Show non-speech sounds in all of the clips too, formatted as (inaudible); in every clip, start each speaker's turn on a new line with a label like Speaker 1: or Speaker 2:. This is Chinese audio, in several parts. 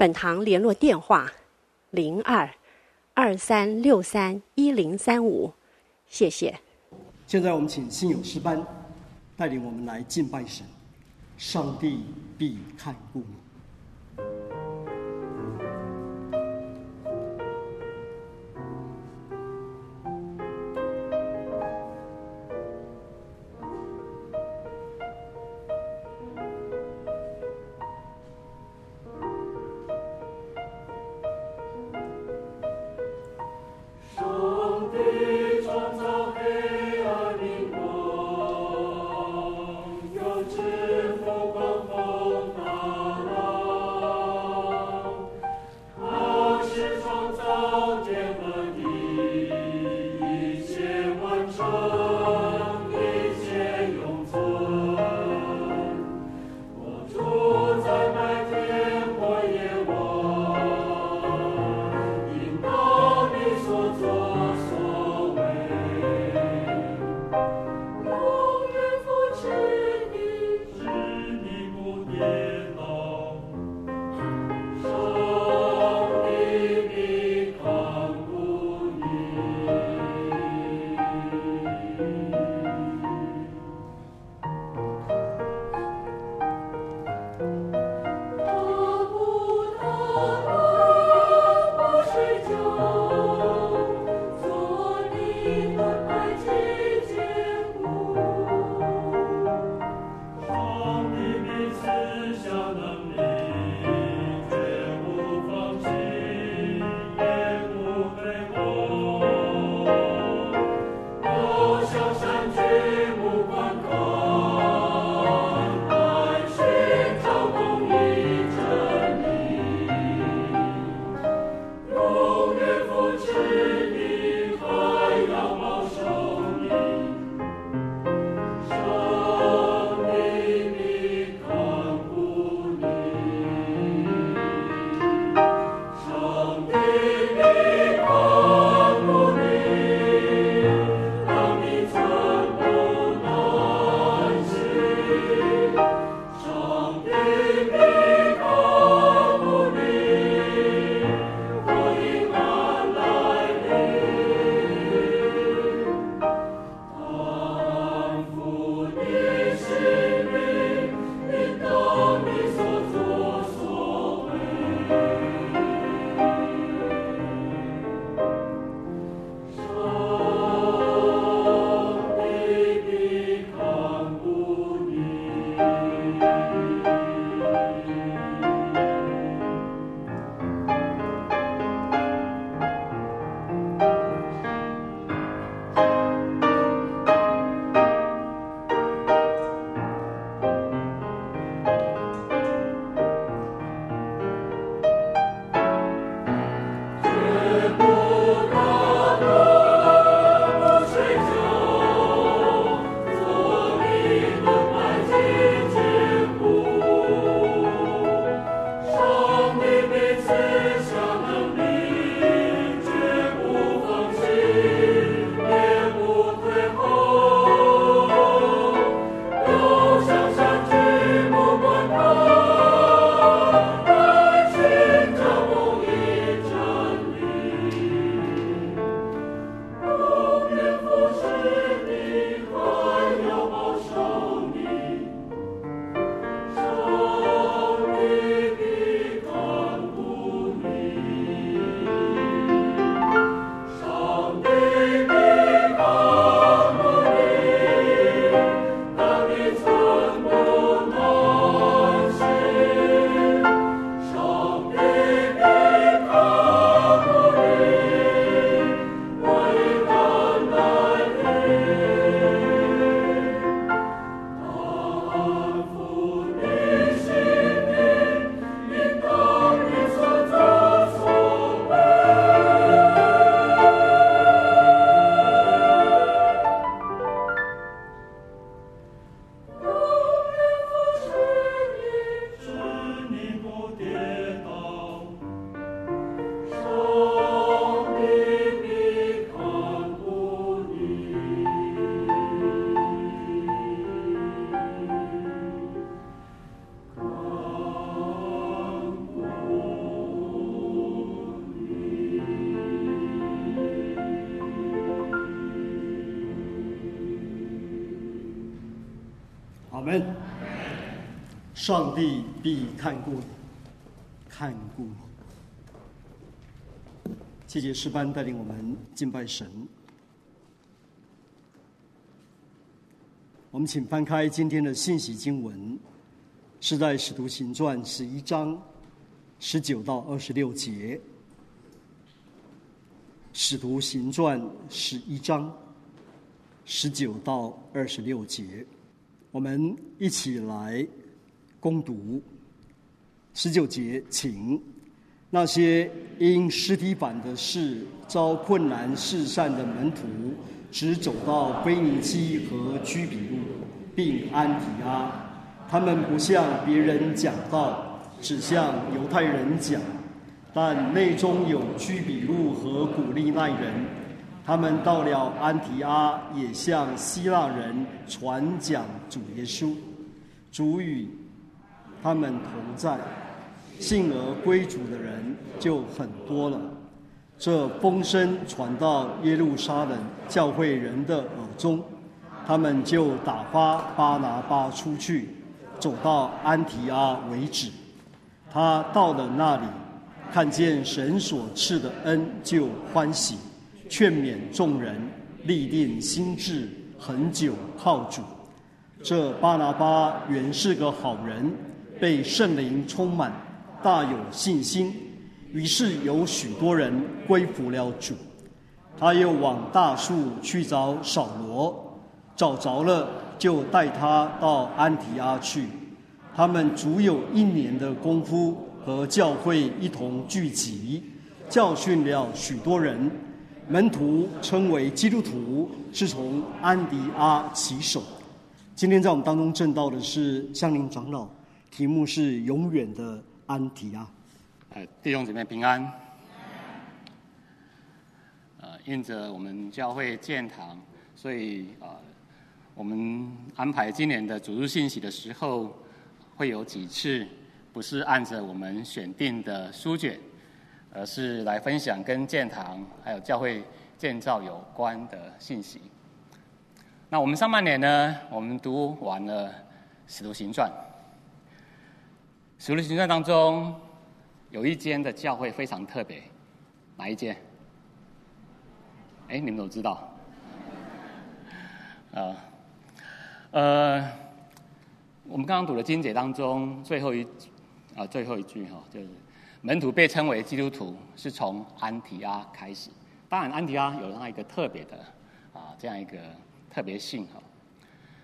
Speaker 1: 本堂联络电话：零二二三六三一零三五，谢谢。
Speaker 2: 现在我们请新友诗班带领我们来敬拜神，上帝必看顾。上帝必看顾你，看顾你。谢谢诗班带领我们敬拜神。我们请翻开今天的信息经文，是在《使徒行传》十一章十九到二十六节，《使徒行传》十一章十九到二十六节，我们一起来攻读十九节，请。那些因司提反的事遭困难试探的门徒，只走到腓尼基和居比路，并安提阿。他们不向别人讲道，只向犹太人讲。但内中有居比路和古利奈人，他们到了安提阿，也向希腊人传讲主耶稣。主与他们同在。信而归主的人就很多了，这风声传到耶路撒冷教会人的耳中，他们就打发巴拿巴出去，走到安提阿为止。他到了那里，看见神所赐的恩，就欢喜，劝勉众人，立定心志，恒久靠主。这巴拿巴原是个好人，被圣灵充满。大有信心，于是有许多人归服了主。他又往大数去找扫罗，找着了，就带他到安提阿去。他们足有一年的功夫，和教会一同聚集，教训了许多人。门徒称为基督徒，是从安提阿起手。今天在我们当中证道的是香林长老，题目是永远的。安提阿，
Speaker 3: 呃，弟兄姊妹平安。呃，因着我们教会建堂，所以呃，我们安排今年的主日信息的时候，会有几次不是按着我们选定的书卷，而是来分享跟建堂还有教会建造有关的信息。那我们上半年呢，我们读完了《使徒行传》。使徒行传当中有一间的教会非常特别，哪一间？哎，你们都知道。啊，(laughs) 呃，我们刚刚读的经节当中最后一啊最后一句哈，就是门徒被称为基督徒是从安提阿开始。当然，安提阿有它一个特别的啊这样一个特别性哈。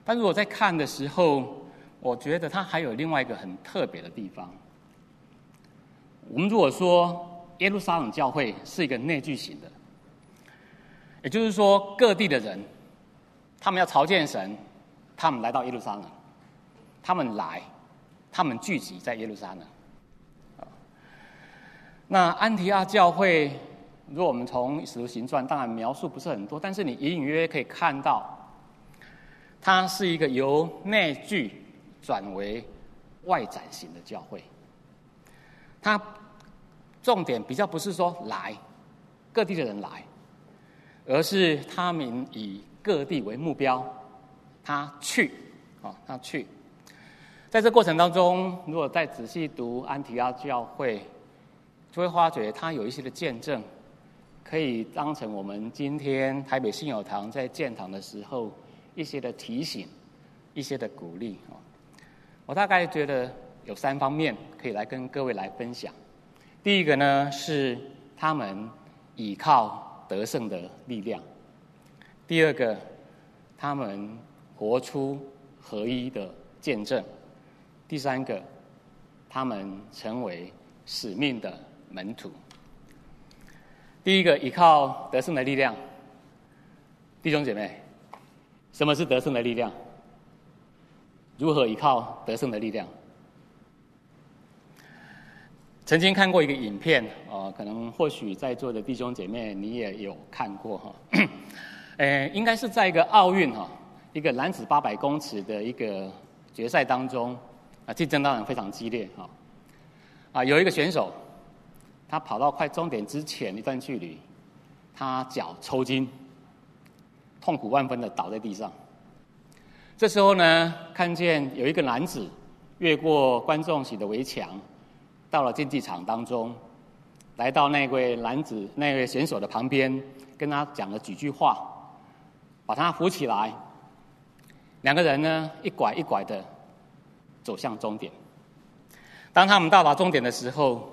Speaker 3: 但如果在看的时候，我觉得它还有另外一个很特别的地方。我们如果说耶路撒冷教会是一个内聚型的，也就是说各地的人，他们要朝见神，他们来到耶路撒冷，他们来，他们聚集在耶路撒冷。那安提阿教会，如果我们从使徒行传，当然描述不是很多，但是你隐隐约约可以看到，它是一个由内聚。转为外展型的教会，它重点比较不是说来各地的人来，而是他们以各地为目标，他去啊，他去。在这过程当中，如果再仔细读安提阿教会，就会发觉他有一些的见证，可以当成我们今天台北信友堂在建堂的时候一些的提醒，一些的鼓励啊。我大概觉得有三方面可以来跟各位来分享。第一个呢是他们倚靠得胜的力量；第二个，他们活出合一的见证；第三个，他们成为使命的门徒。第一个，倚靠得胜的力量。弟兄姐妹，什么是得胜的力量？如何依靠得胜的力量？曾经看过一个影片，呃，可能或许在座的弟兄姐妹你也有看过哈，(coughs) 呃，应该是在一个奥运哈，一个男子八百公尺的一个决赛当中，啊，竞争当然非常激烈哈，啊，有一个选手，他跑到快终点之前一段距离，他脚抽筋，痛苦万分的倒在地上。这时候呢，看见有一个男子越过观众席的围墙，到了竞技场当中，来到那位男子、那位选手的旁边，跟他讲了几句话，把他扶起来。两个人呢，一拐一拐的走向终点。当他们到达终点的时候，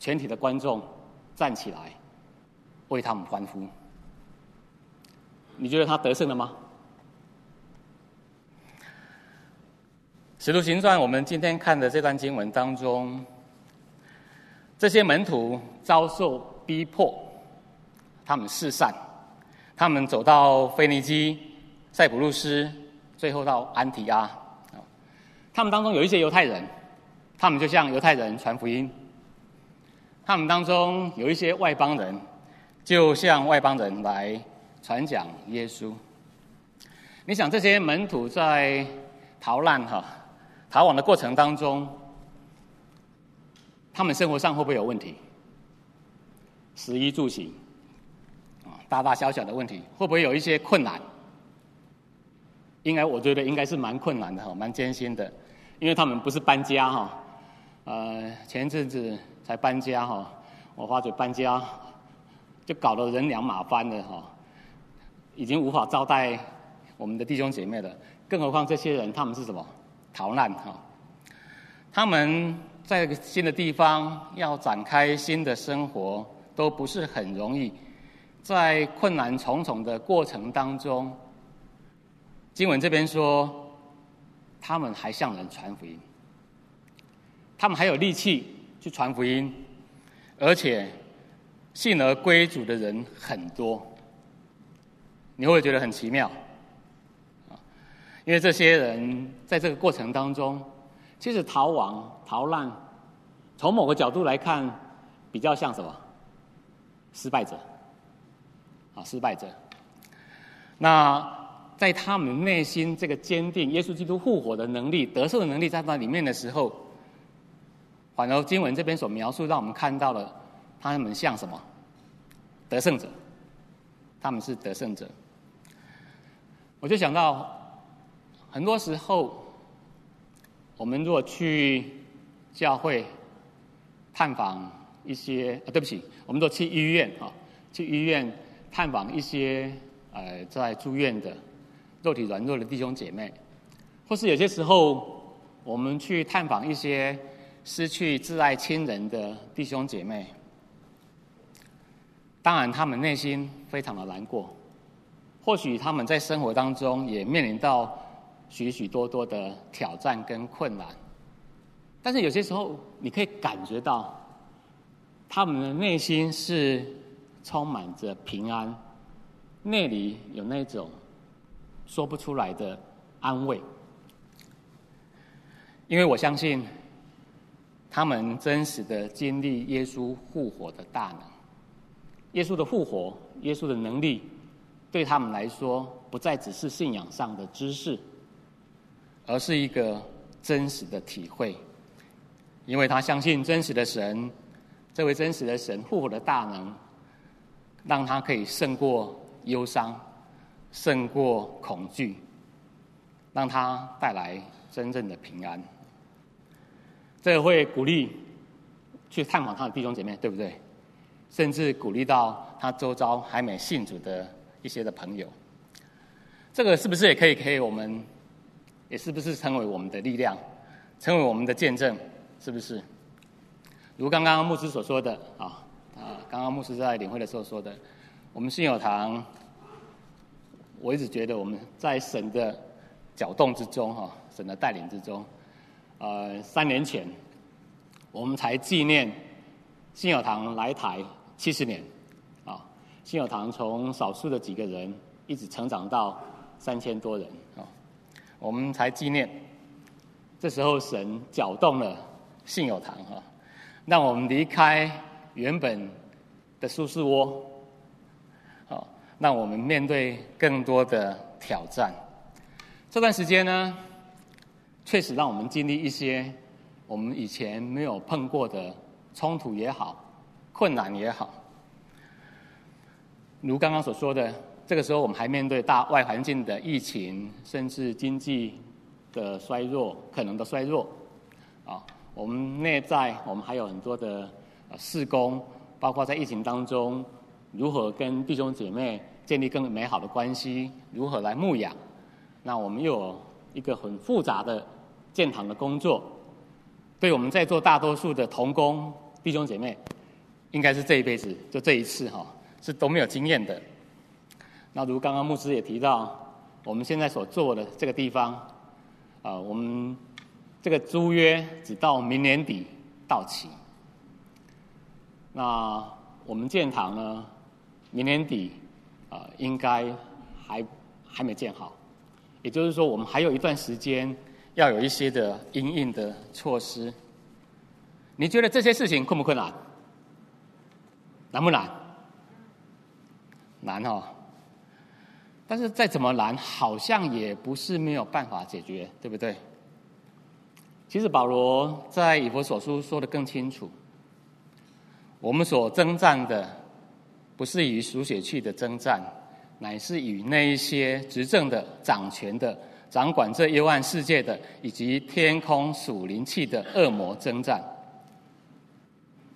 Speaker 3: 全体的观众站起来为他们欢呼。你觉得他得胜了吗？《使徒行传》我们今天看的这段经文当中，这些门徒遭受逼迫，他们四散，他们走到腓尼基、塞浦路斯，最后到安提阿。他们当中有一些犹太人，他们就向犹太人传福音；他们当中有一些外邦人，就向外邦人来传讲耶稣。你想，这些门徒在逃难哈？逃亡的过程当中，他们生活上会不会有问题？食衣住行，啊，大大小小的问题，会不会有一些困难？应该，我觉得应该是蛮困难的哈，蛮艰辛的，因为他们不是搬家哈，呃，前一阵子才搬家哈，我发觉搬家就搞得人仰马翻了哈，已经无法招待我们的弟兄姐妹了，更何况这些人他们是什么？逃难哈，他们在新的地方要展开新的生活都不是很容易，在困难重重的过程当中，经文这边说，他们还向人传福音，他们还有力气去传福音，而且信而归主的人很多，你会不会觉得很奇妙？因为这些人在这个过程当中，其实逃亡、逃难，从某个角度来看，比较像什么？失败者，啊，失败者。那在他们内心这个坚定耶稣基督复活的能力、得胜的能力在那里面的时候，反而经文这边所描述，让我们看到了他们像什么？得胜者，他们是得胜者。我就想到。很多时候，我们如果去教会探访一些啊，对不起，我们都去医院啊，去医院探访一些呃在住院的肉体软弱的弟兄姐妹，或是有些时候我们去探访一些失去挚爱亲人的弟兄姐妹，当然他们内心非常的难过，或许他们在生活当中也面临到。许许多多的挑战跟困难，但是有些时候你可以感觉到，他们的内心是充满着平安，内里有那种说不出来的安慰，因为我相信，他们真实的经历耶稣复活的大能，耶稣的复活，耶稣的能力，对他们来说不再只是信仰上的知识。而是一个真实的体会，因为他相信真实的神，这位真实的神复活的大能，让他可以胜过忧伤，胜过恐惧，让他带来真正的平安。这个会鼓励去探访他的弟兄姐妹，对不对？甚至鼓励到他周遭还没信主的一些的朋友。这个是不是也可以给我们？也是不是成为我们的力量，成为我们的见证，是不是？如刚刚牧师所说的啊啊，刚刚牧师在领会的时候说的，我们信友堂，我一直觉得我们在神的搅动之中哈，神的带领之中，呃，三年前我们才纪念信友堂来台七十年，啊，信友堂从少数的几个人一直成长到三千多人啊。我们才纪念，这时候神搅动了信友堂哈，让我们离开原本的舒适窝，好，让我们面对更多的挑战。这段时间呢，确实让我们经历一些我们以前没有碰过的冲突也好，困难也好。如刚刚所说的。这个时候，我们还面对大外环境的疫情，甚至经济的衰弱，可能的衰弱，啊，我们内在我们还有很多的事工，包括在疫情当中，如何跟弟兄姐妹建立更美好的关系，如何来牧养，那我们又有一个很复杂的建堂的工作，对我们在座大多数的同工弟兄姐妹，应该是这一辈子就这一次哈，是都没有经验的。那如刚刚牧师也提到，我们现在所做的这个地方，啊，我们这个租约只到明年底到期。那我们建堂呢，明年底啊，应该还还没建好，也就是说，我们还有一段时间要有一些的应应的措施。你觉得这些事情困不困难？难不难？难哦。但是再怎么难，好像也不是没有办法解决，对不对？其实保罗在以弗所书说的更清楚，我们所征战的，不是与属血气的征战，乃是与那一些执政的、掌权的、掌管这幽暗世界的，以及天空属灵气的恶魔征战。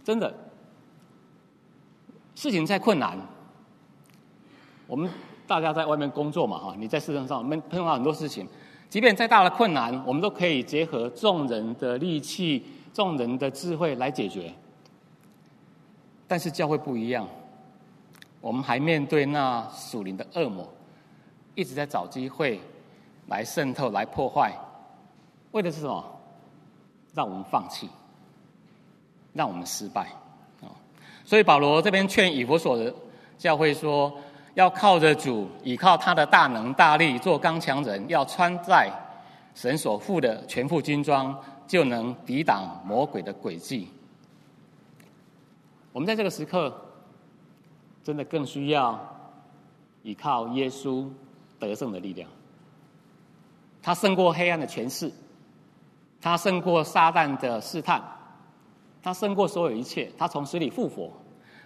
Speaker 3: 真的，事情再困难，我们。大家在外面工作嘛，哈，你在市场上碰碰到很多事情，即便再大的困难，我们都可以结合众人的力气、众人的智慧来解决。但是教会不一样，我们还面对那属灵的恶魔，一直在找机会来渗透、来破坏，为的是什么？让我们放弃，让我们失败啊！所以保罗这边劝以弗所的教会说。要靠着主，倚靠他的大能大力，做刚强人。要穿戴神所赋的全副军装，就能抵挡魔鬼的诡计。我们在这个时刻，真的更需要依靠耶稣得胜的力量。他胜过黑暗的权势，他胜过撒旦的试探，他胜过所有一切。他从死里复活，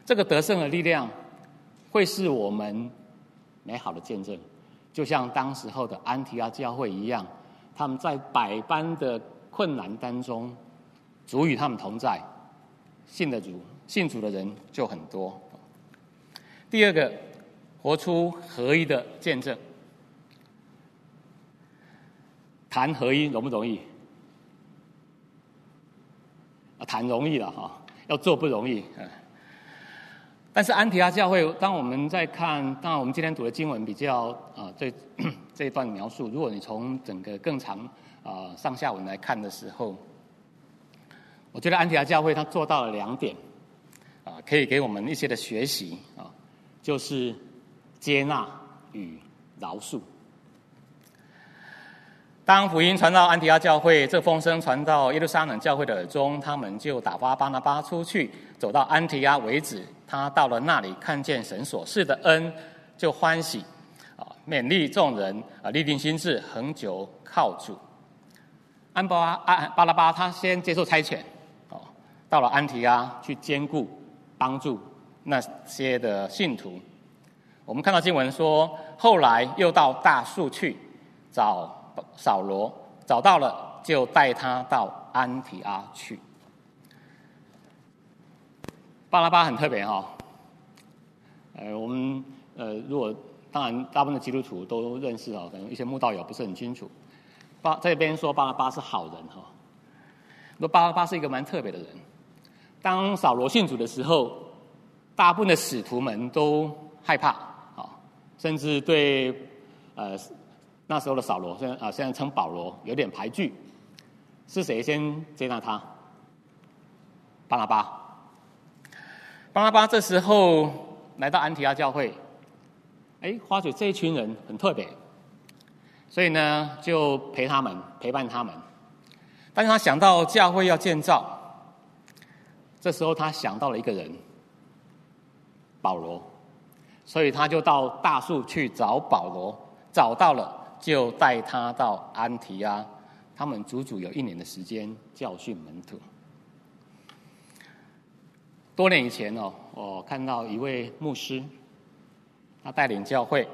Speaker 3: 这个得胜的力量。会是我们美好的见证，就像当时候的安提阿教会一样，他们在百般的困难当中，主与他们同在，信的主、信主的人就很多。第二个，活出合一的见证，谈合一容不容易？啊，谈容易了哈，要做不容易。但是安提阿教会，当我们在看，当然我们今天读的经文比较啊，这 (coughs) 这一段描述，如果你从整个更长啊上下文来看的时候，我觉得安提阿教会他做到了两点啊，可以给我们一些的学习啊，就是接纳与饶恕。当福音传到安提阿教会，这风声传到耶路撒冷教会的耳中，他们就打发巴拿巴出去，走到安提阿为止。他到了那里，看见神所赐的恩，就欢喜，啊，勉励众人，啊，立定心志，恒久靠主。安巴安巴拉巴，他先接受差遣，哦，到了安提阿去兼顾帮助那些的信徒。我们看到经文说，后来又到大数去找扫罗，找到了，就带他到安提阿去。巴拉巴很特别哈，呃，我们呃，如果当然大部分的基督徒都认识啊，可能一些慕道友不是很清楚。巴这边说巴拉巴是好人哈，说巴拉巴是一个蛮特别的人。当扫罗信主的时候，大部分的使徒们都害怕啊，甚至对呃那时候的扫罗，现在啊现在称保罗有点排拒。是谁先接纳他？巴拉巴。巴拿巴这时候来到安提阿教会，哎，发觉这一群人很特别，所以呢就陪他们陪伴他们。但是他想到教会要建造，这时候他想到了一个人，保罗，所以他就到大树去找保罗，找到了就带他到安提阿，他们足足有一年的时间教训门徒。多年以前哦，我看到一位牧师，他带领教会，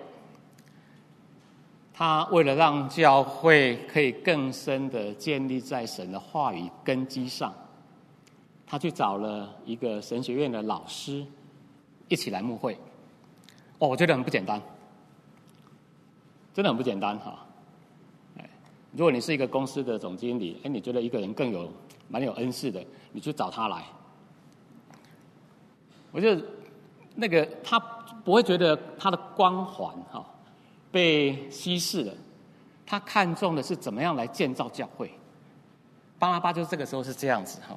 Speaker 3: 他为了让教会可以更深的建立在神的话语根基上，他去找了一个神学院的老师一起来牧会。哦，我觉得很不简单，真的很不简单哈。哎，如果你是一个公司的总经理，哎，你觉得一个人更有蛮有恩赐的，你去找他来，我就那个他不会觉得他的光环哈。被稀释了，他看重的是怎么样来建造教会。巴拿巴就这个时候是这样子哈，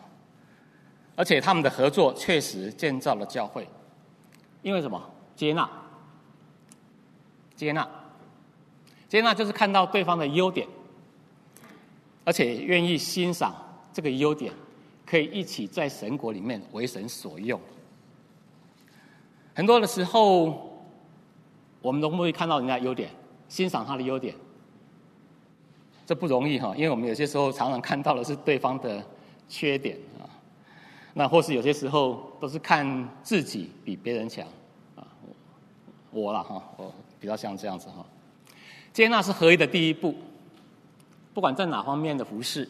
Speaker 3: 而且他们的合作确实建造了教会，因为什么？接纳，接纳，接纳就是看到对方的优点，而且愿意欣赏这个优点，可以一起在神国里面为神所用。很多的时候。我们都会看到人家优点，欣赏他的优点，这不容易哈，因为我们有些时候常常看到的是对方的缺点啊，那或是有些时候都是看自己比别人强啊，我啦哈，我比较像这样子哈。接纳是合一的第一步，不管在哪方面的服饰，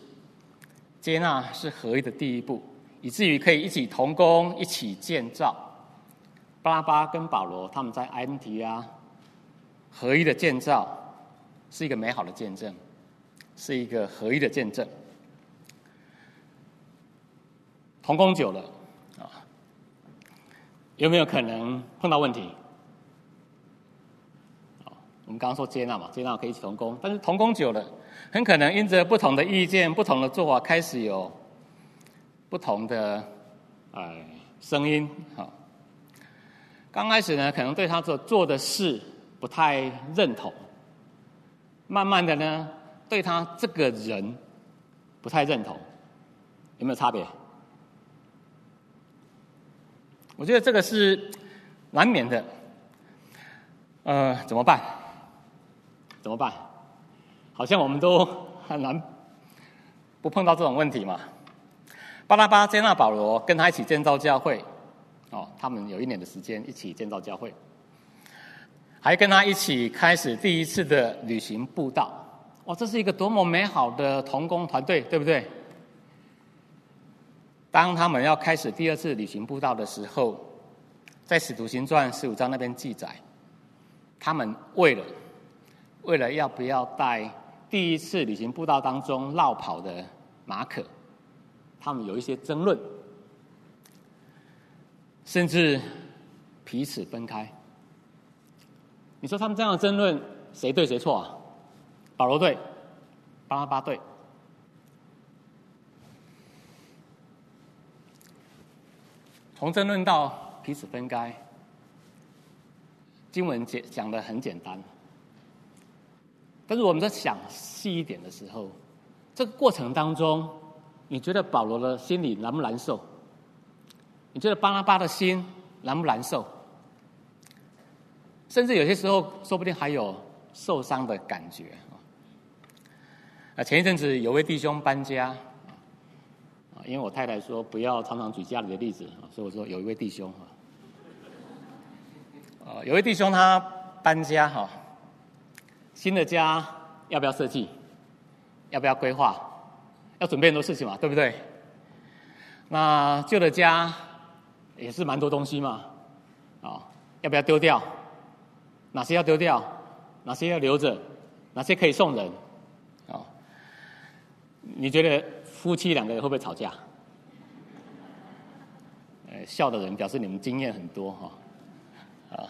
Speaker 3: 接纳是合一的第一步，以至于可以一起同工，一起建造。巴拉巴跟保罗他们在安提阿。合一的建造是一个美好的见证，是一个合一的见证。同工久了啊，有没有可能碰到问题？我们刚刚说接纳嘛，接纳可以一起同工，但是同工久了，很可能因着不同的意见、不同的做法，开始有不同的呃声音。好，刚开始呢，可能对他所做的事。不太认同，慢慢的呢，对他这个人不太认同，有没有差别？我觉得这个是难免的。呃，怎么办？怎么办？好像我们都很难不碰到这种问题嘛。巴拿巴接纳保罗，跟他一起建造教会。哦，他们有一年的时间一起建造教会。还跟他一起开始第一次的旅行步道，哇，这是一个多么美好的同工团队，对不对？当他们要开始第二次旅行步道的时候，在《使徒行传》十五章那边记载，他们为了为了要不要带第一次旅行步道当中落跑的马可，他们有一些争论，甚至彼此分开。你说他们这样的争论，谁对谁错啊？保罗对，巴拉巴对。从争论到彼此分开，经文讲讲的很简单。但是我们在想细一点的时候，这个过程当中，你觉得保罗的心里难不难受？你觉得巴拉巴的心难不难受？甚至有些时候，说不定还有受伤的感觉啊！前一阵子有位弟兄搬家啊，因为我太太说不要常常举家里的例子啊，所以我说有一位弟兄啊，有位弟兄他搬家哈，新的家要不要设计？要不要规划？要准备很多事情嘛，对不对？那旧的家也是蛮多东西嘛，啊，要不要丢掉？哪些要丢掉？哪些要留着？哪些可以送人？啊、你觉得夫妻两个人会不会吵架？呃，笑的人表示你们经验很多哈，啊、哦，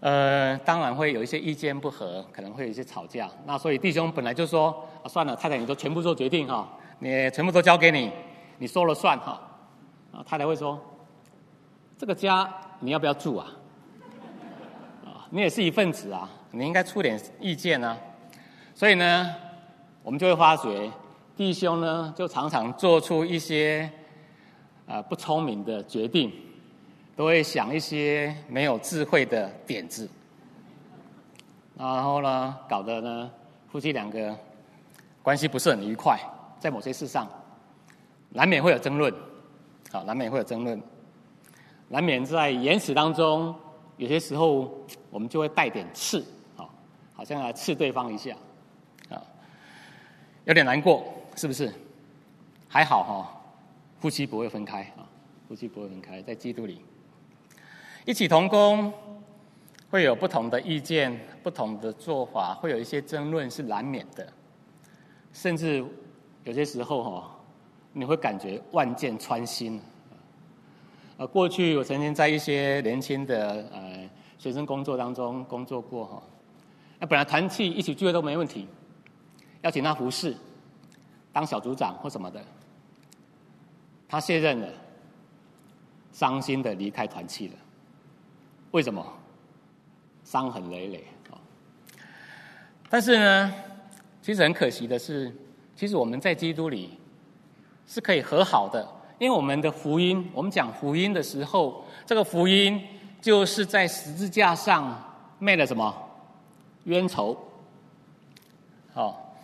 Speaker 3: 呃，当然会有一些意见不合，可能会有一些吵架。那所以弟兄本来就说，啊，算了，太太你都全部做决定哈、哦，你全部都交给你，你说了算哈。啊，太太会说，这个家你要不要住啊？你也是一份子啊，你应该出点意见啊。所以呢，我们就会发觉弟兄呢，就常常做出一些呃不聪明的决定，都会想一些没有智慧的点子，然后呢，搞得呢夫妻两个关系不是很愉快，在某些事上难免会有争论，好，难免会有争论，难免在言辞当中。有些时候，我们就会带点刺，啊，好像要刺对方一下，啊，有点难过，是不是？还好哈、夫妻不会分开啊，夫妻不会分开，在基督里一起同工，会有不同的意见、不同的做法，会有一些争论是难免的，甚至有些时候哈，你会感觉万箭穿心。呃，过去我曾经在一些年轻的呃学生工作当中工作过哈，那本来团契一起聚会都没问题，邀请他服侍，当小组长或什么的，他卸任了，伤心的离开团契了，为什么？伤痕累累啊！但是呢，其实很可惜的是，其实我们在基督里是可以和好的。因为我们的福音，我们讲福音的时候，这个福音就是在十字架上灭了什么冤仇，好，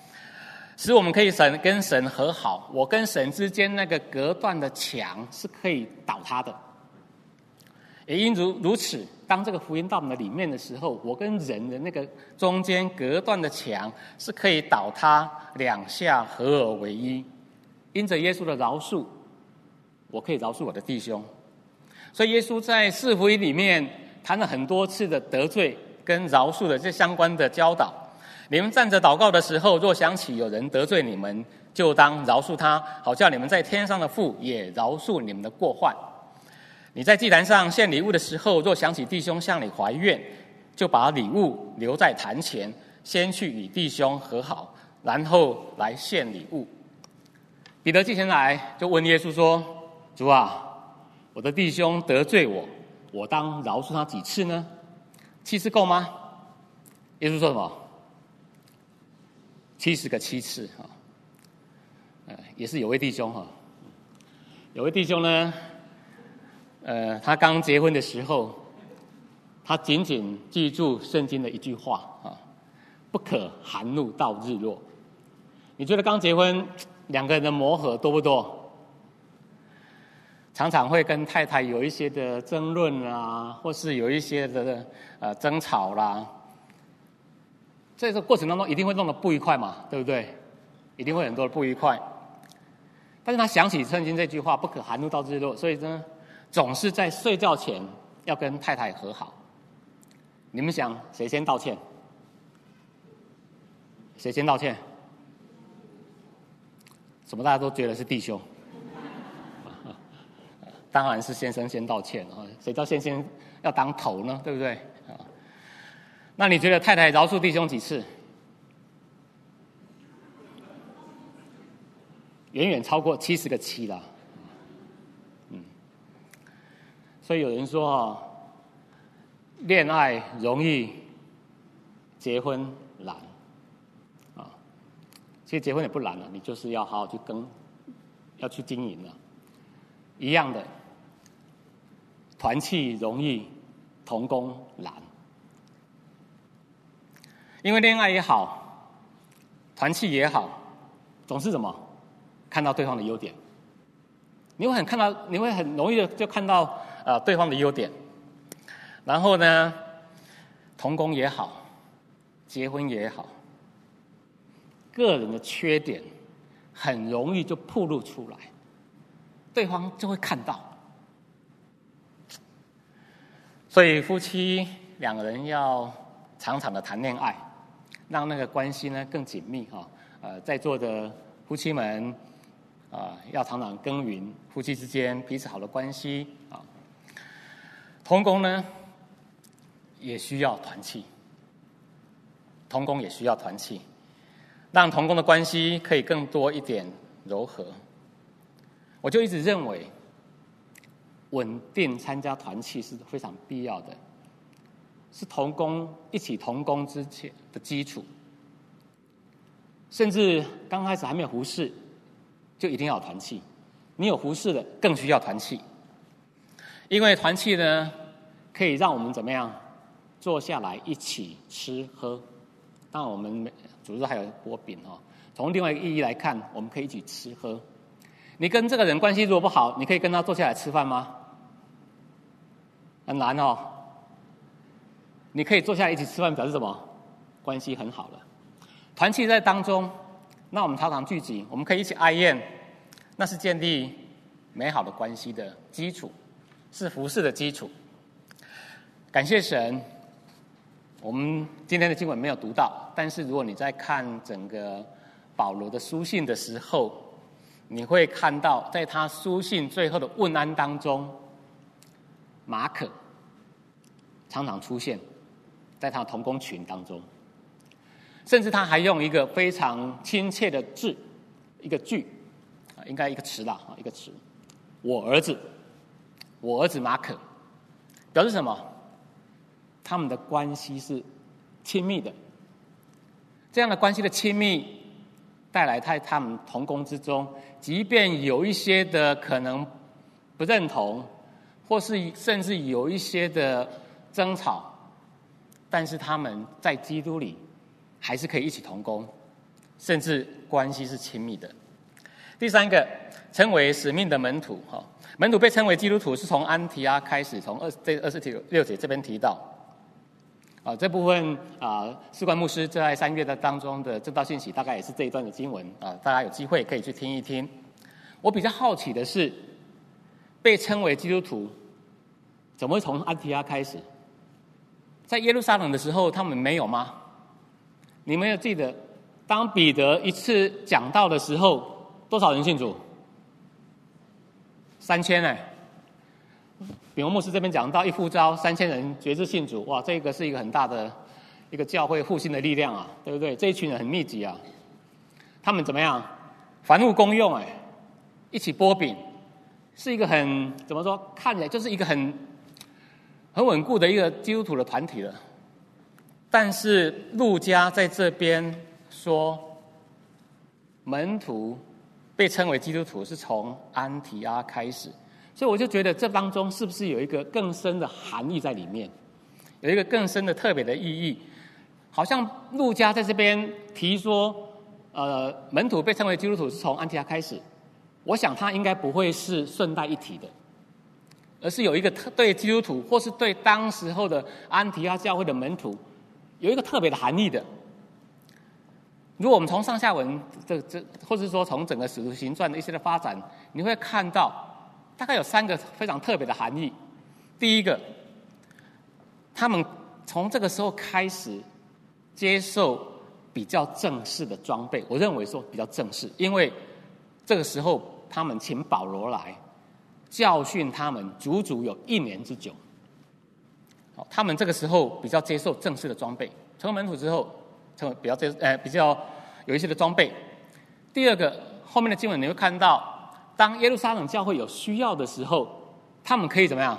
Speaker 3: 使我们可以神跟神和好。我跟神之间那个隔断的墙是可以倒塌的。也因如如此，当这个福音到我们的里面的时候，我跟人的那个中间隔断的墙是可以倒塌，两下合而为一。因着耶稣的饶恕。我可以饶恕我的弟兄，所以耶稣在四福音里面谈了很多次的得罪跟饶恕的这相关的教导。你们站着祷告的时候，若想起有人得罪你们，就当饶恕他，好叫你们在天上的父也饶恕你们的过患。你在祭坛上献礼物的时候，若想起弟兄向你怀怨，就把礼物留在坛前，先去与弟兄和好，然后来献礼物。彼得进前来就问耶稣说。主啊，我的弟兄得罪我，我当饶恕他几次呢？七次够吗？耶稣说什么？七十个七次啊！呃，也是有位弟兄哈，有位弟兄呢，呃，他刚结婚的时候，他仅仅记住圣经的一句话啊：不可含怒到日落。你觉得刚结婚两个人的磨合多不多？常常会跟太太有一些的争论啊，或是有一些的呃争吵啦。在这个过程当中，一定会弄得不愉快嘛，对不对？一定会很多的不愉快。但是他想起圣经这句话“不可含怒到日落”，所以呢，总是在睡觉前要跟太太和好。你们想谁先道歉？谁先道歉？怎么大家都觉得是弟兄？当然是先生先道歉啊！谁叫先生要当头呢？对不对啊？那你觉得太太饶恕弟兄几次？远远超过七十个七了。嗯，所以有人说啊，恋爱容易，结婚难啊。其实结婚也不难了，你就是要好好去跟，要去经营了，一样的。团契容易，同工难。因为恋爱也好，团契也好，总是什么？看到对方的优点。你会很看到，你会很容易的就看到呃对方的优点。然后呢，同工也好，结婚也好，个人的缺点很容易就暴露出来，对方就会看到。所以夫妻两个人要常常的谈恋爱，让那个关系呢更紧密哈。呃，在座的夫妻们啊、要常常耕耘夫妻之间彼此好的关系啊。同工呢也需要团契，同工也需要团契，让同工的关系可以更多一点柔和。我就一直认为。稳定参加团契是非常必要的，是同工一起同工之前的基础。甚至刚开始还没有服事，就一定要团契。你有服事的，更需要团契，因为团契呢，可以让我们怎么样坐下来一起吃喝。当然，我们组织还有擘饼哦。从另外一个意义来看，我们可以一起吃喝。你跟这个人关系如果不好，你可以跟他坐下来吃饭吗？很难哦，你可以坐下来一起吃饭，表示什么？关系很好了。团契在当中，那我们常常聚集，我们可以一起爱宴，那是建立美好的关系的基础，是服事的基础。感谢神，我们今天的经文没有读到，但是如果你在看整个保罗的书信的时候，你会看到在他书信最后的问安当中，马可常常出现在他的同工群当中。甚至他还用一个非常亲切的字，一个句，啊，应该一个词啦，啊，一个词，我儿子，我儿子马可，表示什么？他们的关系是亲密的，这样的关系的亲密，带来在他们同工之中，即便有一些的可能不认同，或是甚至有一些的争吵，但是他们在基督里。还是可以一起同工，甚至关系是亲密的。第三个，称为使命的门徒，哈，门徒被称为基督徒，是从安提阿开始，从二这二十六节这边提到。啊，这部分啊，士官牧师在三月的当中的这道信息，大概也是这一段的经文啊，大家有机会可以去听一听。我比较好奇的是，被称为基督徒，怎么会从安提阿开始？在耶路撒冷的时候，他们没有吗？你们要记得，当彼得一次讲道的时候，多少人信主？三千哎！比如牧师这边讲到一呼召三千人决志信主，哇，这个是一个很大的一个教会复兴的力量啊，对不对？这一群人很密集啊，他们怎么样？凡物公用哎，一起波饼，是一个很怎么说？看起来就是一个很很稳固的一个基督徒的团体了。但是路加在这边说，门徒被称为基督徒是从安提阿开始，所以我就觉得这当中是不是有一个更深的含义在里面，有一个更深的特别的意义？好像路加在这边提说，呃，门徒被称为基督徒是从安提阿开始，我想他应该不会是顺带一提的，而是有一个特对基督徒或是对当时候的安提阿教会的门徒。有一个特别的含义的。如果我们从上下文这这，或者说从整个使徒行传的一些的发展，你会看到大概有三个非常特别的含义。第一个，他们从这个时候开始接受比较正式的装备。我认为说比较正式，因为这个时候他们请保罗来教训他们，足足有一年之久。好，他们这个时候比较接受正式的装备，成为门徒之后，成为比较接呃比较有一些的装备。第二个，后面的经文你会看到，当耶路撒冷教会有需要的时候，他们可以怎么样？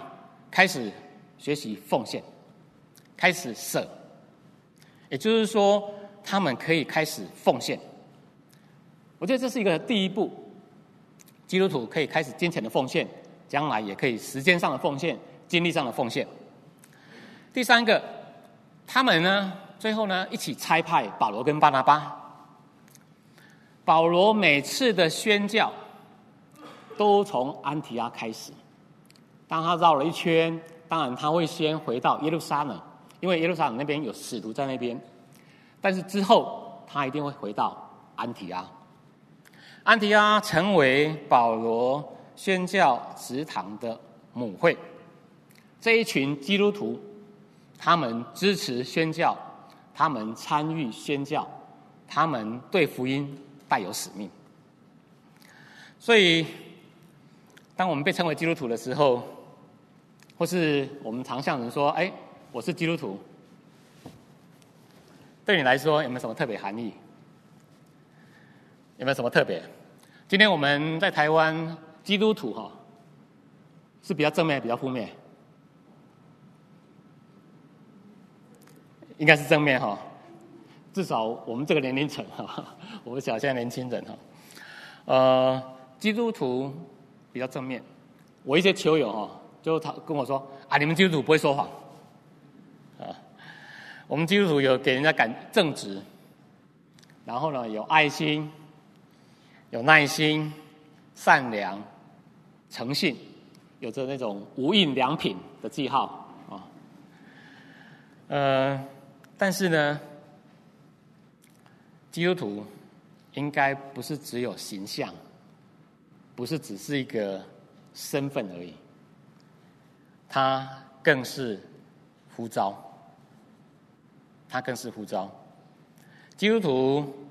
Speaker 3: 开始学习奉献，开始舍，也就是说，他们可以开始奉献。我觉得这是一个第一步，基督徒可以开始金钱的奉献，将来也可以时间上的奉献，精力上的奉献。第三个，他们呢，最后呢，一起差派保罗跟巴拿巴。保罗每次的宣教都从安提阿开始。当他绕了一圈，当然他会先回到耶路撒冷，因为耶路撒冷那边有使徒在那边。但是之后他一定会回到安提阿。安提阿成为保罗宣教职堂的母会。这一群基督徒。他们支持宣教，他们参与宣教，他们对福音带有使命。所以，当我们被称为基督徒的时候，或是我们常向人说：“哎，我是基督徒。”对你来说有没有什么特别含义？有没有什么特别？今天我们在台湾，基督徒哈是比较正面，比较负面？应该是正面哈，至少我们这个年龄层哈，(laughs) 我们小现在年轻人哈，呃，基督徒比较正面。我一些球友哈，就他跟我说啊，你们基督徒不会说谎，啊，我们基督徒有给人家感正直，然后呢有爱心，有耐心，善良，诚信，有着那种无印良品的记号啊，呃。但是呢，基督徒应该不是只有形象，不是只是一个身份而已，他更是呼召，他更是呼召。基督徒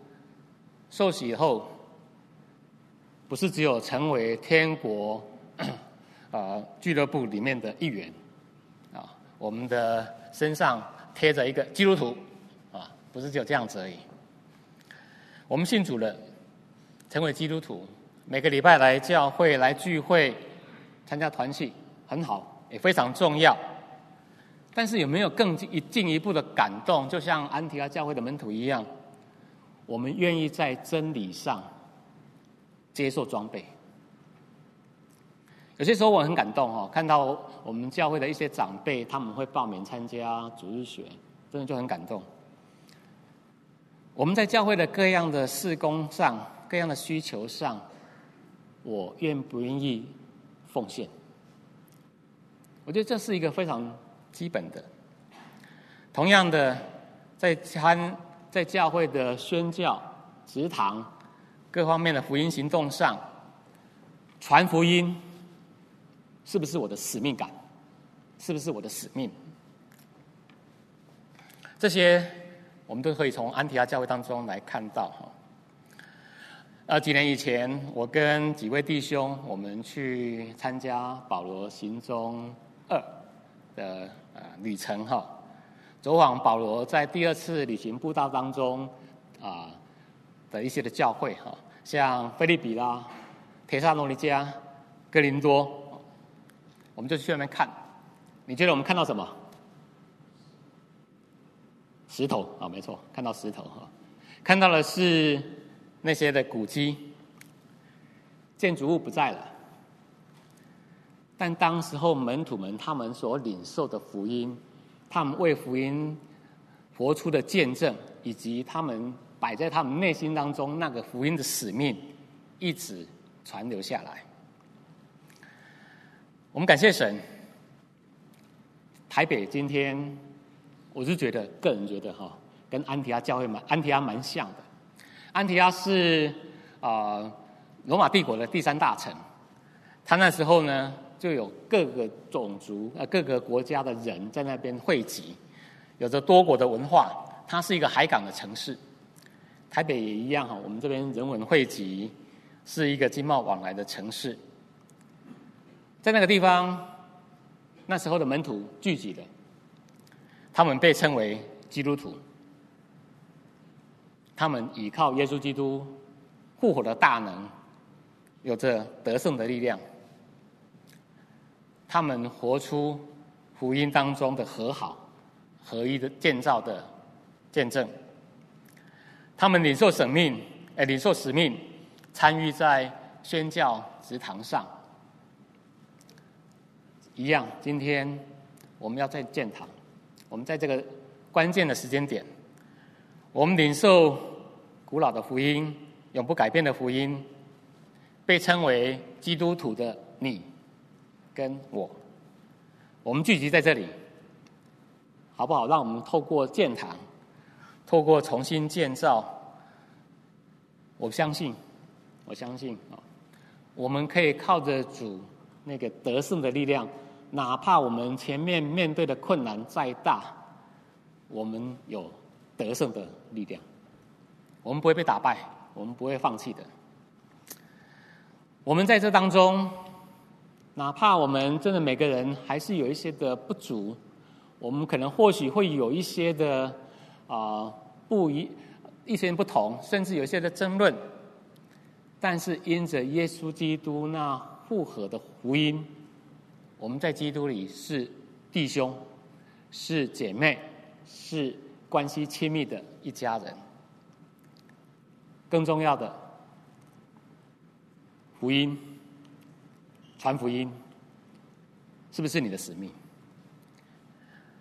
Speaker 3: 受洗以后，不是只有成为天国 (clears throat) 啊俱乐部里面的一员啊，我们的身上贴着一个基督徒啊，不是只有这样子而已。我们信主了，成为基督徒，每个礼拜来教会来聚会，参加团契，很好，也非常重要。但是有没有更进一进一步的感动？就像安提阿教会的门徒一样，我们愿意在真理上接受装备。有些时候我很感动哦，看到我们教会的一些长辈，他们会报名参加主日学，真的就很感动。我们在教会的各样的事工上、各样的需求上，我愿不愿意奉献？我觉得这是一个非常基本的。同样的，在参在教会的宣教、职堂各方面的福音行动上，传福音是不是我的使命感？是不是我的使命？这些。我们都可以从安提阿教会当中来看到哈。呃，几年以前，我跟几位弟兄，我们去参加保罗行踪二的呃旅程哈，走访保罗在第二次旅行布道当中啊的一些的教会哈，像腓立比啦、帖撒罗尼迦、哥林多，我们就去那边看。你觉得我们看到什么？石头。啊，没错，看到石头哈，看到的是那些的古迹，建筑物不在了，但当时候门徒们他们所领受的福音，他们为福音活出的见证，以及他们摆在他们内心当中那个福音的使命，一直传留下来。我们感谢神，台北今天。我是觉得，个人觉得哈，跟安提阿教会蛮安提阿蛮像的。安提阿是啊，罗马帝国的第三大城。他那时候呢，就有各个种族呃各个国家的人在那边汇集，有着多国的文化。它是一个海港的城市。台北也一样哈，我们这边人文汇集，是一个经贸往来的城市。在那个地方，那时候的门徒聚集了。他们被称为基督徒，他们依靠耶稣基督复活的大能，有着得胜的力量。他们活出福音当中的和好、合一的建造的见证。他们领受使命，哎，领受使命，参与在宣教职堂上，一样。今天我们要在建堂。我们在这个关键的时间点，我们领受古老的福音，永不改变的福音，被称为基督徒的你跟我，我们聚集在这里，好不好？让我们透过建堂，透过重新建造，我相信，我相信啊，我们可以靠着主那个得胜的力量。哪怕我们前面面对的困难再大，我们有得胜的力量，我们不会被打败，我们不会放弃的。我们在这当中，哪怕我们真的每个人还是有一些的不足，我们可能或许会有一些的啊、不一一些不同，甚至有些的争论，但是因着耶稣基督那复合的福音。我们在基督里是弟兄，是姐妹，是关系亲密的一家人。更重要的，福音，传福音，是不是你的使命？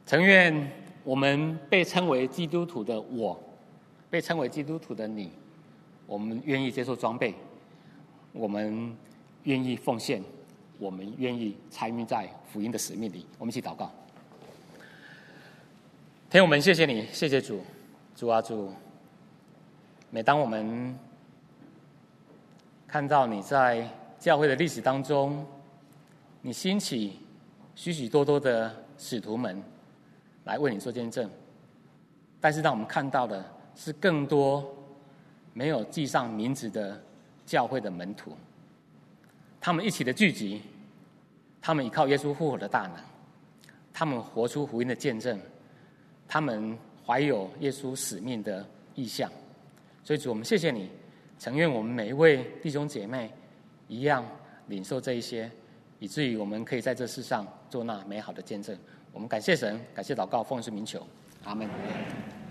Speaker 3: 诚愿我们被称为基督徒的我，被称为基督徒的你，我们愿意接受装备，我们愿意奉献。我们愿意参与在福音的使命里，我们一起祷告。天，我们谢谢你，谢谢主，主啊主，每当我们看到你在教会的历史当中，你兴起许许多多的使徒们来为你做见证，但是当我们看到的是更多没有记上名字的教会的门徒，他们一起的聚集，他们依靠耶稣复活的大能，他们活出福音的见证，他们怀有耶稣使命的意向。所以主，我们谢谢你，承愿我们每一位弟兄姐妹一样领受这一些，以至于我们可以在这世上做那美好的见证。我们感谢神，感谢祷告，奉耶稣名求，阿门。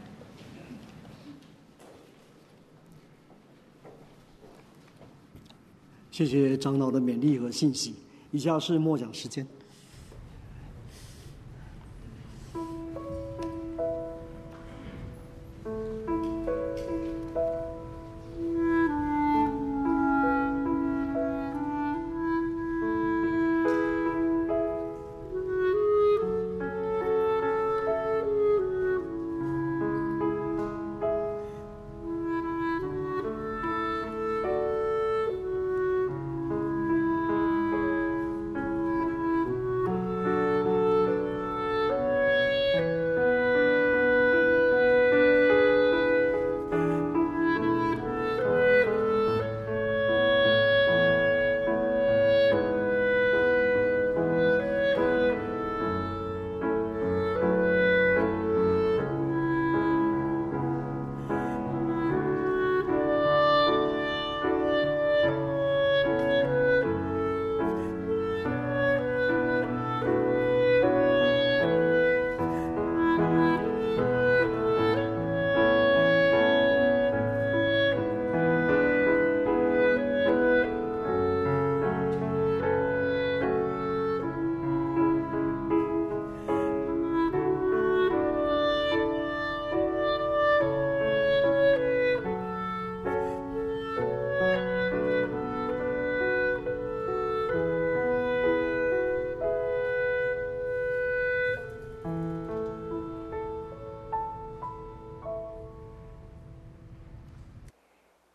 Speaker 2: 谢谢张导的勉励和信息。以下是默讲时间。